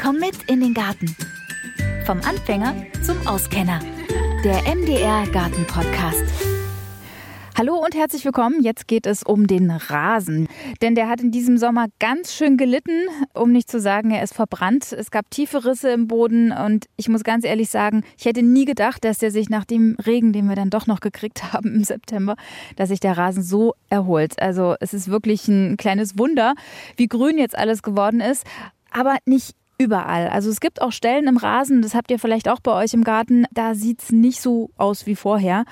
Komm mit in den Garten. Vom Anfänger zum Auskenner. Der MDR Garten Podcast. Hallo und herzlich willkommen. Jetzt geht es um den Rasen. Denn der hat in diesem Sommer ganz schön gelitten, um nicht zu sagen, er ist verbrannt. Es gab tiefe Risse im Boden und ich muss ganz ehrlich sagen, ich hätte nie gedacht, dass der sich nach dem Regen, den wir dann doch noch gekriegt haben im September, dass sich der Rasen so erholt. Also es ist wirklich ein kleines Wunder, wie grün jetzt alles geworden ist. Aber nicht überall. Also es gibt auch Stellen im Rasen, das habt ihr vielleicht auch bei euch im Garten, da sieht es nicht so aus wie vorher.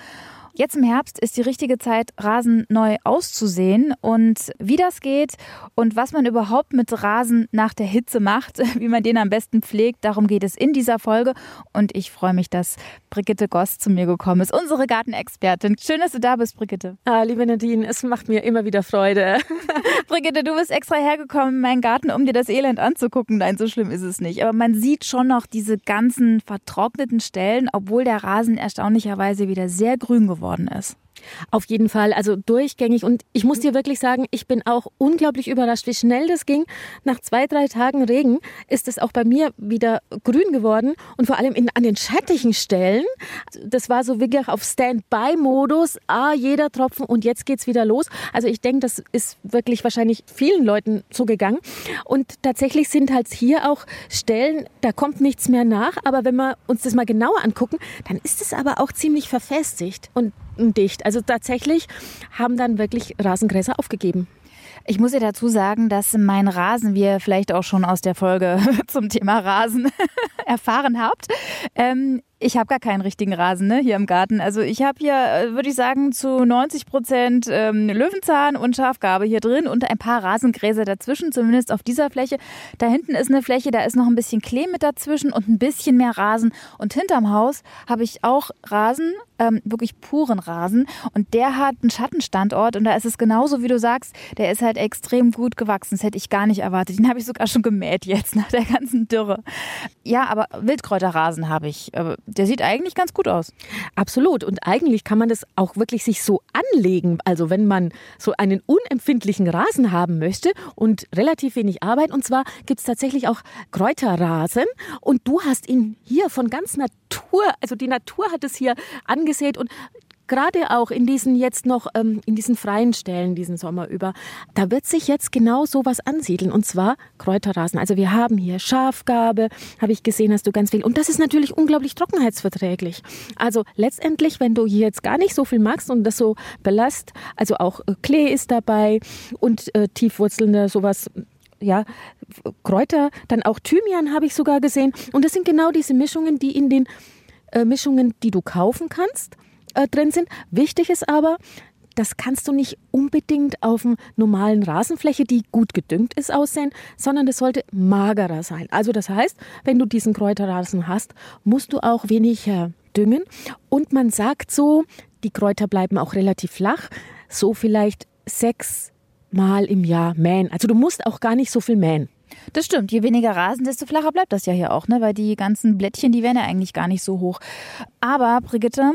Jetzt im Herbst ist die richtige Zeit, Rasen neu auszusehen und wie das geht und was man überhaupt mit Rasen nach der Hitze macht, wie man den am besten pflegt, darum geht es in dieser Folge und ich freue mich, dass Brigitte Goss zu mir gekommen ist, unsere Gartenexpertin. Schön, dass du da bist, Brigitte. Ah, liebe Nadine, es macht mir immer wieder Freude. Brigitte, du bist extra hergekommen in meinen Garten, um dir das Elend anzugucken. Nein, so schlimm ist es nicht. Aber man sieht schon noch diese ganzen vertrockneten Stellen, obwohl der Rasen erstaunlicherweise wieder sehr grün geworden geworden ist. Auf jeden Fall, also durchgängig. Und ich muss dir wirklich sagen, ich bin auch unglaublich überrascht, wie schnell das ging. Nach zwei, drei Tagen Regen ist es auch bei mir wieder grün geworden und vor allem in, an den schattigen Stellen. Das war so wirklich auf Standby-Modus. Ah, jeder Tropfen und jetzt geht's wieder los. Also ich denke, das ist wirklich wahrscheinlich vielen Leuten so gegangen. Und tatsächlich sind halt hier auch Stellen, da kommt nichts mehr nach. Aber wenn wir uns das mal genauer angucken, dann ist es aber auch ziemlich verfestigt. Und dicht. Also tatsächlich haben dann wirklich Rasengräser aufgegeben. Ich muss ja dazu sagen, dass mein Rasen, wie ihr vielleicht auch schon aus der Folge zum Thema Rasen erfahren habt, ähm, ich habe gar keinen richtigen Rasen ne, hier im Garten. Also ich habe hier, äh, würde ich sagen, zu 90 Prozent ähm, Löwenzahn und Schafgarbe hier drin und ein paar Rasengräser dazwischen, zumindest auf dieser Fläche. Da hinten ist eine Fläche, da ist noch ein bisschen Klee mit dazwischen und ein bisschen mehr Rasen. Und hinterm Haus habe ich auch Rasen, ähm, wirklich puren Rasen. Und der hat einen Schattenstandort und da ist es genauso, wie du sagst, der ist halt extrem gut gewachsen. Das hätte ich gar nicht erwartet. Den habe ich sogar schon gemäht jetzt nach der ganzen Dürre. Ja, aber Wildkräuterrasen habe ich. Äh, der sieht eigentlich ganz gut aus. Absolut. Und eigentlich kann man das auch wirklich sich so anlegen. Also wenn man so einen unempfindlichen Rasen haben möchte und relativ wenig Arbeit. Und zwar gibt es tatsächlich auch Kräuterrasen. Und du hast ihn hier von ganz Natur, also die Natur hat es hier angesät und gerade auch in diesen jetzt noch, ähm, in diesen freien Stellen diesen Sommer über, da wird sich jetzt genau sowas ansiedeln und zwar Kräuterrasen. Also wir haben hier Schafgabe, habe ich gesehen, hast du ganz viel. Und das ist natürlich unglaublich trockenheitsverträglich. Also letztendlich, wenn du hier jetzt gar nicht so viel magst und das so belast, also auch äh, Klee ist dabei und äh, tiefwurzelnde sowas ja, Kräuter, dann auch Thymian habe ich sogar gesehen. Und das sind genau diese Mischungen, die in den äh, Mischungen, die du kaufen kannst äh, drin sind. Wichtig ist aber, das kannst du nicht unbedingt auf einer normalen Rasenfläche, die gut gedüngt ist, aussehen, sondern das sollte magerer sein. Also das heißt, wenn du diesen Kräuterrasen hast, musst du auch weniger düngen. Und man sagt so, die Kräuter bleiben auch relativ flach, so vielleicht sechs Mal im Jahr mähen. Also du musst auch gar nicht so viel mähen. Das stimmt. Je weniger Rasen, desto flacher bleibt das ja hier auch, ne? Weil die ganzen Blättchen, die werden ja eigentlich gar nicht so hoch. Aber, Brigitte,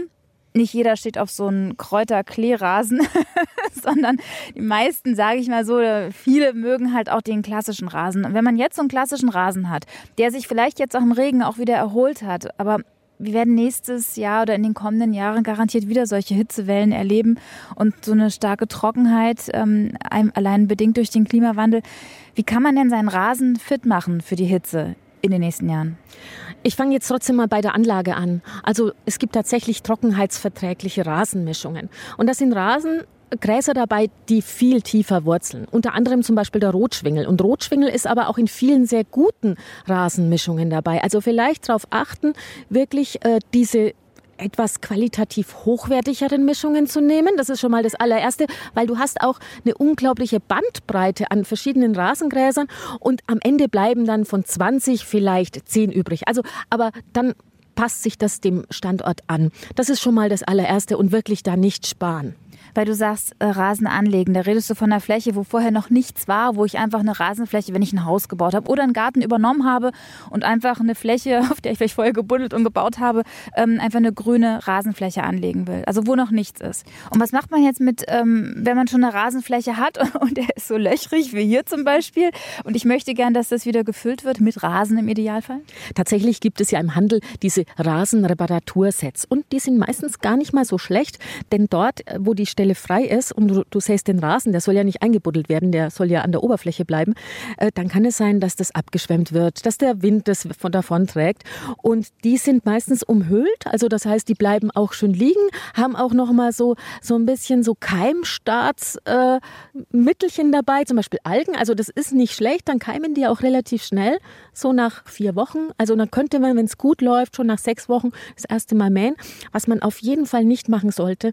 nicht jeder steht auf so einen Kräuterkleerasen, sondern die meisten, sage ich mal so, viele mögen halt auch den klassischen Rasen. Und wenn man jetzt so einen klassischen Rasen hat, der sich vielleicht jetzt auch im Regen auch wieder erholt hat, aber wir werden nächstes Jahr oder in den kommenden Jahren garantiert wieder solche Hitzewellen erleben und so eine starke Trockenheit, ähm, allein bedingt durch den Klimawandel. Wie kann man denn seinen Rasen fit machen für die Hitze in den nächsten Jahren? Ich fange jetzt trotzdem mal bei der Anlage an. Also es gibt tatsächlich trockenheitsverträgliche Rasenmischungen. Und das sind Rasen, Gräser dabei, die viel tiefer wurzeln. Unter anderem zum Beispiel der Rotschwingel. Und Rotschwingel ist aber auch in vielen sehr guten Rasenmischungen dabei. Also vielleicht darauf achten, wirklich äh, diese etwas qualitativ hochwertigeren Mischungen zu nehmen. Das ist schon mal das allererste, weil du hast auch eine unglaubliche Bandbreite an verschiedenen Rasengräsern und am Ende bleiben dann von 20 vielleicht 10 übrig. Also, aber dann passt sich das dem Standort an. Das ist schon mal das allererste und wirklich da nicht sparen. Weil du sagst, äh, Rasen anlegen. Da redest du von einer Fläche, wo vorher noch nichts war, wo ich einfach eine Rasenfläche, wenn ich ein Haus gebaut habe oder einen Garten übernommen habe und einfach eine Fläche, auf der ich vielleicht vorher gebuddelt und gebaut habe, ähm, einfach eine grüne Rasenfläche anlegen will. Also wo noch nichts ist. Und was macht man jetzt mit, ähm, wenn man schon eine Rasenfläche hat und der ist so löchrig wie hier zum Beispiel und ich möchte gern, dass das wieder gefüllt wird mit Rasen im Idealfall? Tatsächlich gibt es ja im Handel diese Rasenreparatursets und die sind meistens gar nicht mal so schlecht, denn dort, äh, wo die Stelle frei ist und du, du säst den Rasen, der soll ja nicht eingebuddelt werden, der soll ja an der Oberfläche bleiben, äh, dann kann es sein, dass das abgeschwemmt wird, dass der Wind das von davon trägt und die sind meistens umhüllt, also das heißt, die bleiben auch schön liegen, haben auch noch mal so so ein bisschen so Keimstartsmittelchen äh, dabei, zum Beispiel Algen. Also das ist nicht schlecht, dann keimen die auch relativ schnell, so nach vier Wochen. Also dann könnte man, wenn es gut läuft, schon nach sechs Wochen das erste Mal mähen. Was man auf jeden Fall nicht machen sollte,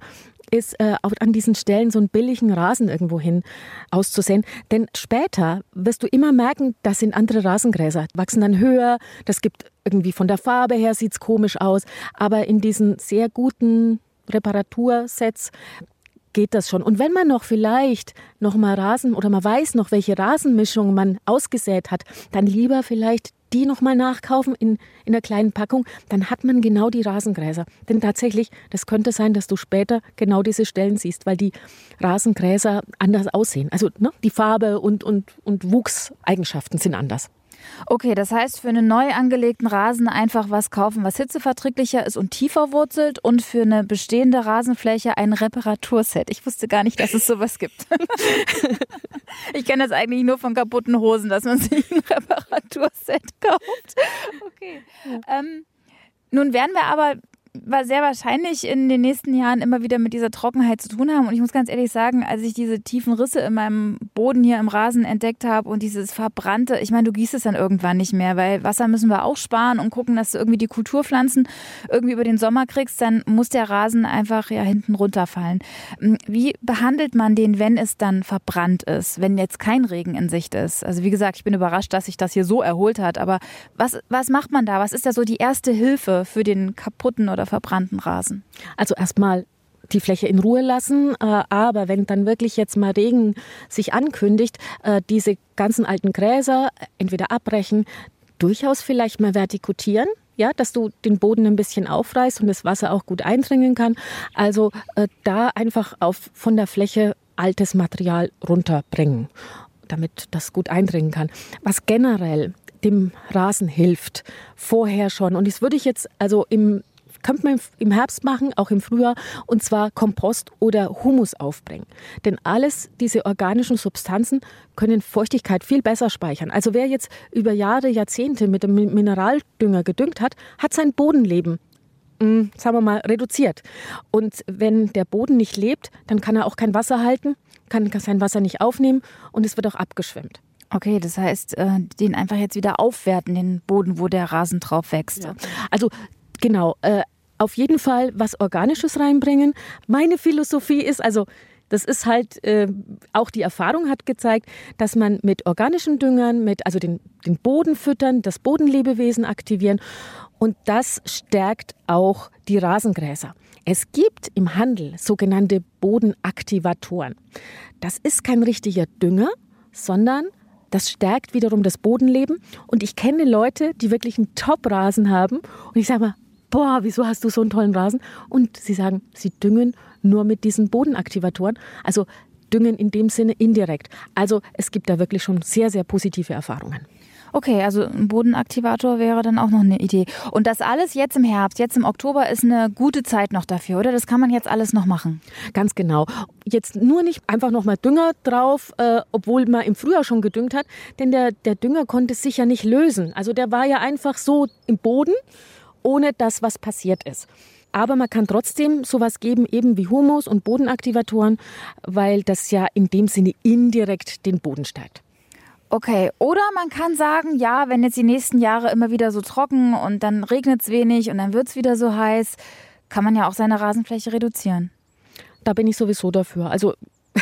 ist äh, auch an diesen Stellen so einen billigen Rasen irgendwo hin auszusehen. Denn später wirst du immer merken, das sind andere Rasengräser, wachsen dann höher, das gibt irgendwie von der Farbe her sieht's komisch aus, aber in diesen sehr guten Reparatursets geht das schon. Und wenn man noch vielleicht noch mal Rasen oder man weiß noch, welche Rasenmischung man ausgesät hat, dann lieber vielleicht die noch mal nachkaufen in, in einer kleinen Packung, dann hat man genau die Rasengräser. Denn tatsächlich, das könnte sein, dass du später genau diese Stellen siehst, weil die Rasengräser anders aussehen. Also ne, die Farbe und, und, und Wuchseigenschaften sind anders. Okay, das heißt, für einen neu angelegten Rasen einfach was kaufen, was hitzeverträglicher ist und tiefer wurzelt und für eine bestehende Rasenfläche ein Reparaturset. Ich wusste gar nicht, dass es sowas gibt. ich kenne das eigentlich nur von kaputten Hosen, dass man sich ein Reparaturset kauft. Okay. Ähm, nun werden wir aber sehr wahrscheinlich in den nächsten Jahren immer wieder mit dieser Trockenheit zu tun haben. Und ich muss ganz ehrlich sagen, als ich diese tiefen Risse in meinem Boden hier im Rasen entdeckt habe und dieses verbrannte, ich meine, du gießt es dann irgendwann nicht mehr, weil Wasser müssen wir auch sparen und gucken, dass du irgendwie die Kulturpflanzen irgendwie über den Sommer kriegst, dann muss der Rasen einfach ja hinten runterfallen. Hm, wie behandelt man den, wenn es dann verbrannt ist, wenn jetzt kein Regen in Sicht ist? Also wie gesagt, ich bin überrascht, dass sich das hier so erholt hat. Aber was, was macht man da? Was ist da so die erste Hilfe für den kaputten oder verbrannten Rasen? Also erstmal die Fläche in Ruhe lassen. Äh, aber wenn dann wirklich jetzt mal Regen sich ankündigt, äh, diese ganzen alten Gräser entweder abbrechen, durchaus vielleicht mal vertikutieren. Ja, dass du den Boden ein bisschen aufreißt und das Wasser auch gut eindringen kann. Also äh, da einfach auf von der Fläche altes Material runterbringen, damit das gut eindringen kann. Was generell dem Rasen hilft, vorher schon. Und das würde ich jetzt also im könnte man im Herbst machen, auch im Frühjahr, und zwar Kompost oder Humus aufbringen. Denn alles diese organischen Substanzen können Feuchtigkeit viel besser speichern. Also wer jetzt über Jahre, Jahrzehnte mit dem Mineraldünger gedüngt hat, hat sein Bodenleben hm, sagen wir mal, reduziert. Und wenn der Boden nicht lebt, dann kann er auch kein Wasser halten, kann sein Wasser nicht aufnehmen und es wird auch abgeschwemmt. Okay, das heißt, äh, den einfach jetzt wieder aufwerten, den Boden, wo der Rasen drauf wächst. Ja. Also Genau, äh, auf jeden Fall was Organisches reinbringen. Meine Philosophie ist also, das ist halt, äh, auch die Erfahrung hat gezeigt, dass man mit organischen Düngern, mit, also den, den Boden füttern, das Bodenlebewesen aktivieren und das stärkt auch die Rasengräser. Es gibt im Handel sogenannte Bodenaktivatoren. Das ist kein richtiger Dünger, sondern das stärkt wiederum das Bodenleben. Und ich kenne Leute, die wirklich einen Top-Rasen haben. Und ich sage mal, boah, wieso hast du so einen tollen Rasen? Und sie sagen, sie düngen nur mit diesen Bodenaktivatoren. Also düngen in dem Sinne indirekt. Also es gibt da wirklich schon sehr, sehr positive Erfahrungen. Okay, also ein Bodenaktivator wäre dann auch noch eine Idee. Und das alles jetzt im Herbst, jetzt im Oktober ist eine gute Zeit noch dafür, oder? Das kann man jetzt alles noch machen. Ganz genau. Jetzt nur nicht einfach nochmal Dünger drauf, äh, obwohl man im Frühjahr schon gedüngt hat, denn der, der Dünger konnte sich ja nicht lösen. Also der war ja einfach so im Boden ohne dass was passiert ist. Aber man kann trotzdem sowas geben, eben wie Humus und Bodenaktivatoren, weil das ja in dem Sinne indirekt den Boden stärkt. Okay, oder man kann sagen, ja, wenn jetzt die nächsten Jahre immer wieder so trocken und dann regnet es wenig und dann wird es wieder so heiß, kann man ja auch seine Rasenfläche reduzieren. Da bin ich sowieso dafür. Also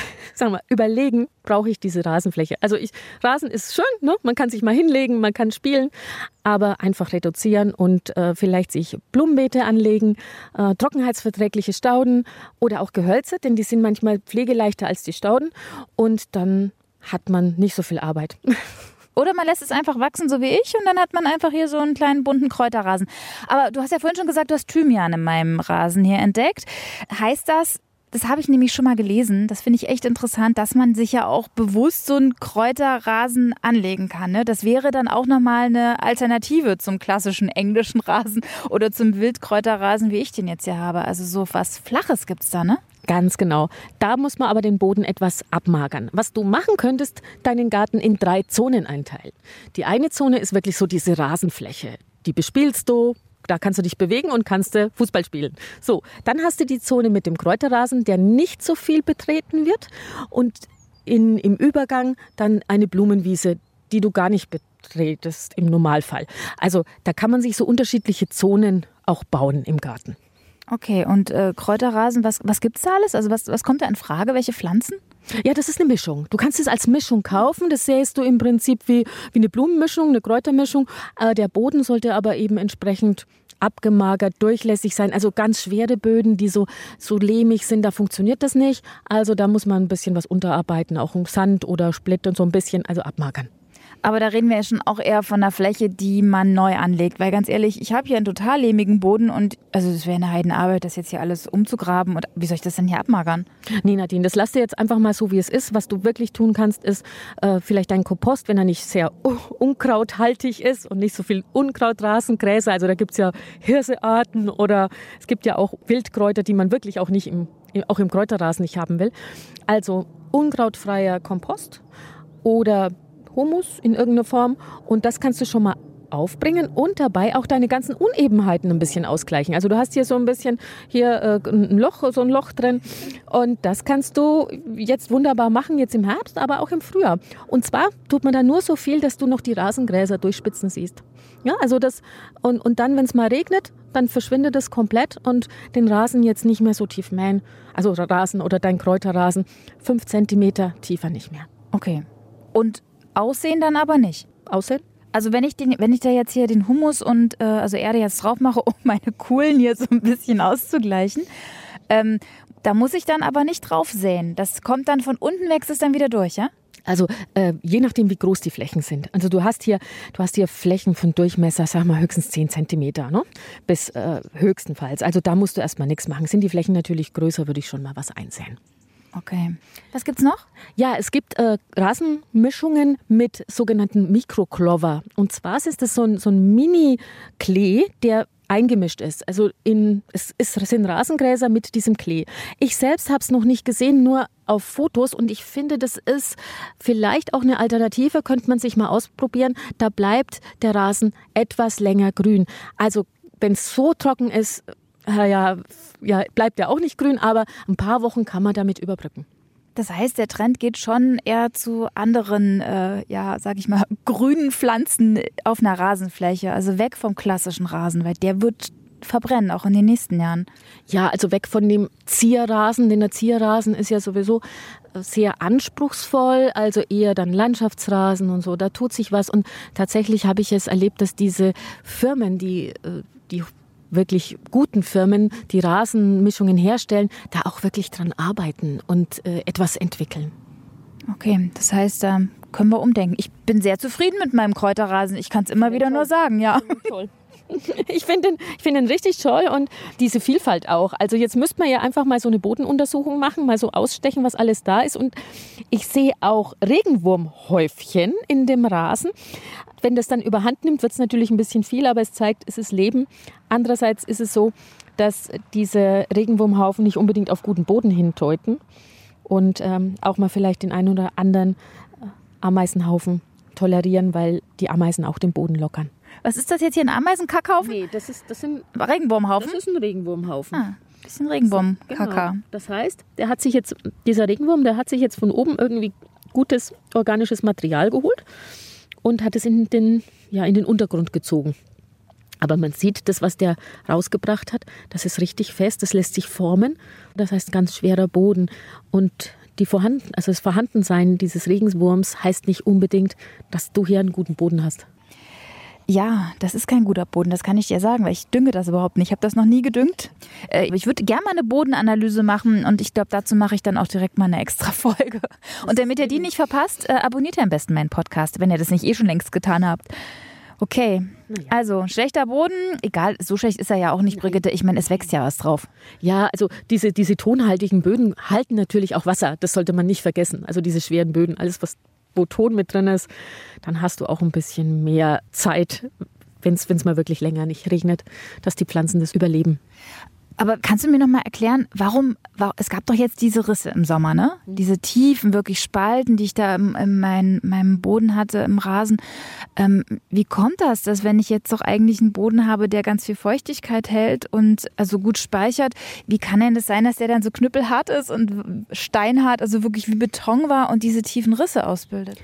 sagen wir, überlegen, brauche ich diese Rasenfläche. Also ich, Rasen ist schön, ne? man kann sich mal hinlegen, man kann spielen, aber einfach reduzieren und äh, vielleicht sich Blumenbeete anlegen, äh, trockenheitsverträgliche Stauden oder auch Gehölze, denn die sind manchmal pflegeleichter als die Stauden und dann hat man nicht so viel Arbeit. Oder man lässt es einfach wachsen, so wie ich, und dann hat man einfach hier so einen kleinen bunten Kräuterrasen. Aber du hast ja vorhin schon gesagt, du hast Thymian in meinem Rasen hier entdeckt. Heißt das, das habe ich nämlich schon mal gelesen. Das finde ich echt interessant, dass man sich ja auch bewusst so einen Kräuterrasen anlegen kann. Ne? Das wäre dann auch nochmal eine Alternative zum klassischen englischen Rasen oder zum Wildkräuterrasen, wie ich den jetzt hier habe. Also so was Flaches gibt es da, ne? Ganz genau. Da muss man aber den Boden etwas abmagern. Was du machen könntest, deinen Garten in drei Zonen einteilen. Die eine Zone ist wirklich so diese Rasenfläche. Die bespielst du, da kannst du dich bewegen und kannst du Fußball spielen. So, dann hast du die Zone mit dem Kräuterrasen, der nicht so viel betreten wird und in, im Übergang dann eine Blumenwiese, die du gar nicht betretest im Normalfall. Also da kann man sich so unterschiedliche Zonen auch bauen im Garten. Okay, und äh, Kräuterrasen, was, was gibt es da alles? Also was, was kommt da in Frage? Welche Pflanzen? Ja, das ist eine Mischung. Du kannst es als Mischung kaufen. Das sähst du im Prinzip wie, wie eine Blumenmischung, eine Kräutermischung. Äh, der Boden sollte aber eben entsprechend abgemagert, durchlässig sein. Also ganz schwere Böden, die so, so lehmig sind, da funktioniert das nicht. Also da muss man ein bisschen was unterarbeiten, auch Sand oder Split und so ein bisschen, also abmagern. Aber da reden wir ja schon auch eher von einer Fläche, die man neu anlegt. Weil ganz ehrlich, ich habe hier einen total lehmigen Boden und also es wäre eine Heidenarbeit, das jetzt hier alles umzugraben. Und wie soll ich das denn hier abmagern? Nee, Nadine, das lass dir jetzt einfach mal so, wie es ist. Was du wirklich tun kannst, ist äh, vielleicht dein Kompost, wenn er nicht sehr unkrauthaltig ist und nicht so viel Unkraut, Rasen, Gräser. Also da gibt es ja Hirsearten oder es gibt ja auch Wildkräuter, die man wirklich auch nicht im, auch im Kräuterrasen nicht haben will. Also unkrautfreier Kompost oder Humus in irgendeiner Form und das kannst du schon mal aufbringen und dabei auch deine ganzen Unebenheiten ein bisschen ausgleichen. Also du hast hier so ein bisschen hier äh, ein Loch, so ein Loch drin und das kannst du jetzt wunderbar machen, jetzt im Herbst, aber auch im Frühjahr. Und zwar tut man da nur so viel, dass du noch die Rasengräser durchspitzen siehst. Ja, also das und, und dann, wenn es mal regnet, dann verschwindet es komplett und den Rasen jetzt nicht mehr so tief mähen. Also Rasen oder dein Kräuterrasen fünf Zentimeter tiefer nicht mehr. Okay. Und Aussehen dann aber nicht. Aussehen? Also wenn ich, den, wenn ich da jetzt hier den Humus und äh, also Erde jetzt drauf mache, um meine Kohlen hier so ein bisschen auszugleichen, ähm, da muss ich dann aber nicht drauf säen. Das kommt dann von unten, wächst es dann wieder durch, ja? Also äh, je nachdem, wie groß die Flächen sind. Also du hast hier, du hast hier Flächen von Durchmesser, sag mal höchstens 10 Zentimeter, ne? bis äh, höchstenfalls. Also da musst du erstmal nichts machen. Sind die Flächen natürlich größer, würde ich schon mal was einsäen. Okay. Was gibt's noch? Ja, es gibt äh, Rasenmischungen mit sogenannten Mikroklover. Und zwar ist das so ein, so ein Mini-Klee, der eingemischt ist. Also in, es, es sind Rasengräser mit diesem Klee. Ich selbst habe es noch nicht gesehen, nur auf Fotos und ich finde, das ist vielleicht auch eine Alternative, könnte man sich mal ausprobieren. Da bleibt der Rasen etwas länger grün. Also wenn es so trocken ist, ja, ja, bleibt ja auch nicht grün, aber ein paar Wochen kann man damit überbrücken. Das heißt, der Trend geht schon eher zu anderen, äh, ja, sag ich mal, grünen Pflanzen auf einer Rasenfläche, also weg vom klassischen Rasen, weil der wird verbrennen, auch in den nächsten Jahren. Ja, also weg von dem Zierrasen, denn der Zierrasen ist ja sowieso sehr anspruchsvoll, also eher dann Landschaftsrasen und so, da tut sich was. Und tatsächlich habe ich es erlebt, dass diese Firmen, die, äh, die wirklich guten Firmen, die Rasenmischungen herstellen, da auch wirklich dran arbeiten und äh, etwas entwickeln. Okay, das heißt, da können wir umdenken. Ich bin sehr zufrieden mit meinem Kräuterrasen. Ich kann es immer wieder toll. nur sagen, ja. Toll. Ich finde ihn, find ihn richtig toll und diese Vielfalt auch. Also jetzt müsste man ja einfach mal so eine Bodenuntersuchung machen, mal so ausstechen, was alles da ist. Und ich sehe auch Regenwurmhäufchen in dem Rasen. Wenn das dann überhand nimmt, wird es natürlich ein bisschen viel, aber es zeigt, es ist Leben. Andererseits ist es so, dass diese Regenwurmhaufen nicht unbedingt auf guten Boden hindeuten und ähm, auch mal vielleicht den einen oder anderen äh, Ameisenhaufen tolerieren, weil die Ameisen auch den Boden lockern. Was ist das jetzt hier, ein Ameisenkackhaufen? Nee, das, ist, das sind Regenwurmhaufen. Das ist ein Regenwurmhaufen. Ah, bisschen Regenwurmkacker. Genau. Das heißt, der hat sich jetzt, dieser Regenwurm, der hat sich jetzt von oben irgendwie gutes organisches Material geholt und hat es in den, ja, in den Untergrund gezogen. Aber man sieht, das, was der rausgebracht hat, das ist richtig fest, das lässt sich formen. Das heißt, ganz schwerer Boden. Und die vorhanden, also das Vorhandensein dieses Regenswurms heißt nicht unbedingt, dass du hier einen guten Boden hast. Ja, das ist kein guter Boden, das kann ich dir sagen, weil ich dünge das überhaupt nicht. Ich habe das noch nie gedüngt. Äh, ich würde gerne mal eine Bodenanalyse machen und ich glaube, dazu mache ich dann auch direkt mal eine extra Folge. Und damit ihr die nicht verpasst, äh, abonniert ihr am besten meinen Podcast, wenn ihr das nicht eh schon längst getan habt. Okay, also schlechter Boden, egal, so schlecht ist er ja auch nicht, Brigitte. Ich meine, es wächst ja was drauf. Ja, also diese, diese tonhaltigen Böden halten natürlich auch Wasser. Das sollte man nicht vergessen. Also diese schweren Böden, alles, was wo Ton mit drin ist, dann hast du auch ein bisschen mehr Zeit, wenn es mal wirklich länger nicht regnet, dass die Pflanzen das überleben. Aber kannst du mir noch mal erklären, warum, warum, es gab doch jetzt diese Risse im Sommer, ne? Mhm. Diese tiefen, wirklich Spalten, die ich da in, in mein, meinem Boden hatte, im Rasen. Ähm, wie kommt das, dass wenn ich jetzt doch eigentlich einen Boden habe, der ganz viel Feuchtigkeit hält und also gut speichert, wie kann denn das sein, dass der dann so knüppelhart ist und steinhart, also wirklich wie Beton war und diese tiefen Risse ausbildet?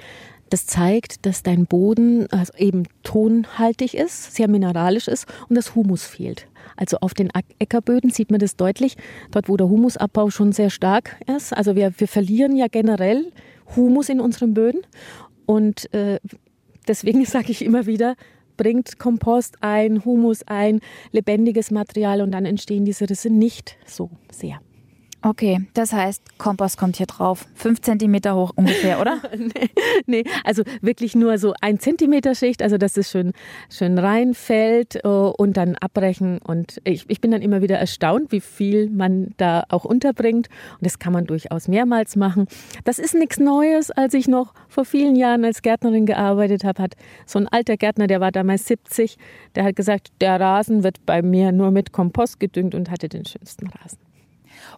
Das zeigt, dass dein Boden also eben tonhaltig ist, sehr mineralisch ist und das Humus fehlt. Also auf den Äckerböden sieht man das deutlich, dort wo der Humusabbau schon sehr stark ist. Also wir, wir verlieren ja generell Humus in unseren Böden und äh, deswegen sage ich immer wieder, bringt Kompost ein, Humus ein, lebendiges Material und dann entstehen diese Risse nicht so sehr. Okay, das heißt, Kompost kommt hier drauf. Fünf Zentimeter hoch ungefähr, oder? nee, nee, also wirklich nur so ein Zentimeter Schicht, also dass es schön, schön reinfällt äh, und dann abbrechen. Und ich, ich bin dann immer wieder erstaunt, wie viel man da auch unterbringt. Und das kann man durchaus mehrmals machen. Das ist nichts Neues. Als ich noch vor vielen Jahren als Gärtnerin gearbeitet habe, hat so ein alter Gärtner, der war damals 70, der hat gesagt, der Rasen wird bei mir nur mit Kompost gedüngt und hatte den schönsten Rasen.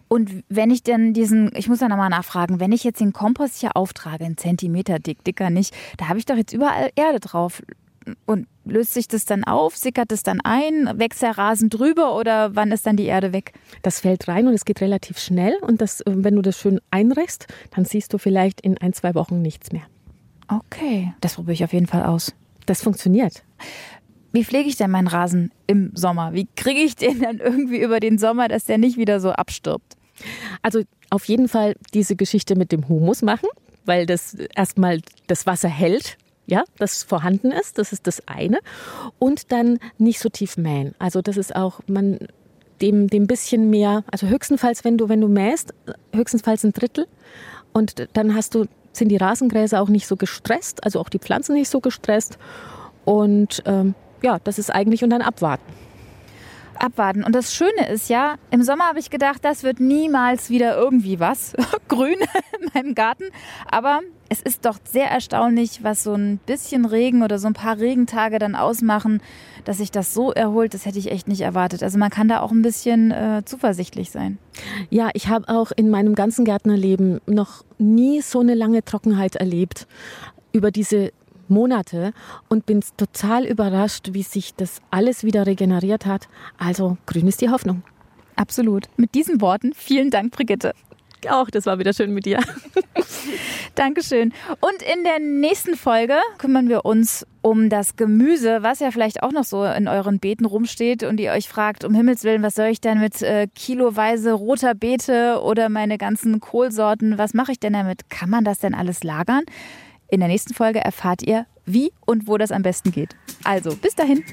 Und wenn ich denn diesen, ich muss da nochmal nachfragen, wenn ich jetzt den Kompost hier auftrage, einen Zentimeter dick, dicker nicht, da habe ich doch jetzt überall Erde drauf. Und löst sich das dann auf, sickert es dann ein, wächst der Rasen drüber oder wann ist dann die Erde weg? Das fällt rein und es geht relativ schnell. Und das, äh, wenn du das schön einreichst, dann siehst du vielleicht in ein, zwei Wochen nichts mehr. Okay, das probiere ich auf jeden Fall aus. Das funktioniert. Wie pflege ich denn meinen Rasen im Sommer? Wie kriege ich den dann irgendwie über den Sommer, dass der nicht wieder so abstirbt? Also auf jeden Fall diese Geschichte mit dem Humus machen, weil das erstmal das Wasser hält ja, das vorhanden ist, das ist das eine. Und dann nicht so tief mähen. Also das ist auch, man dem, dem bisschen mehr, also höchstenfalls, wenn du, wenn du mähst, höchstenfalls ein Drittel. Und dann hast du, sind die Rasengräser auch nicht so gestresst, also auch die Pflanzen nicht so gestresst. Und ähm, ja, das ist eigentlich und dann abwarten. Abwarten. Und das Schöne ist ja, im Sommer habe ich gedacht, das wird niemals wieder irgendwie was grün in meinem Garten. Aber es ist doch sehr erstaunlich, was so ein bisschen Regen oder so ein paar Regentage dann ausmachen, dass sich das so erholt. Das hätte ich echt nicht erwartet. Also man kann da auch ein bisschen äh, zuversichtlich sein. Ja, ich habe auch in meinem ganzen Gärtnerleben noch nie so eine lange Trockenheit erlebt. Über diese Monate und bin total überrascht, wie sich das alles wieder regeneriert hat. Also grün ist die Hoffnung. Absolut. Mit diesen Worten vielen Dank, Brigitte. Auch, das war wieder schön mit dir. Dankeschön. Und in der nächsten Folge kümmern wir uns um das Gemüse, was ja vielleicht auch noch so in euren Beeten rumsteht und ihr euch fragt, um Himmels Willen, was soll ich denn mit äh, kiloweise roter Beete oder meine ganzen Kohlsorten, was mache ich denn damit? Kann man das denn alles lagern? In der nächsten Folge erfahrt ihr, wie und wo das am besten geht. Also, bis dahin.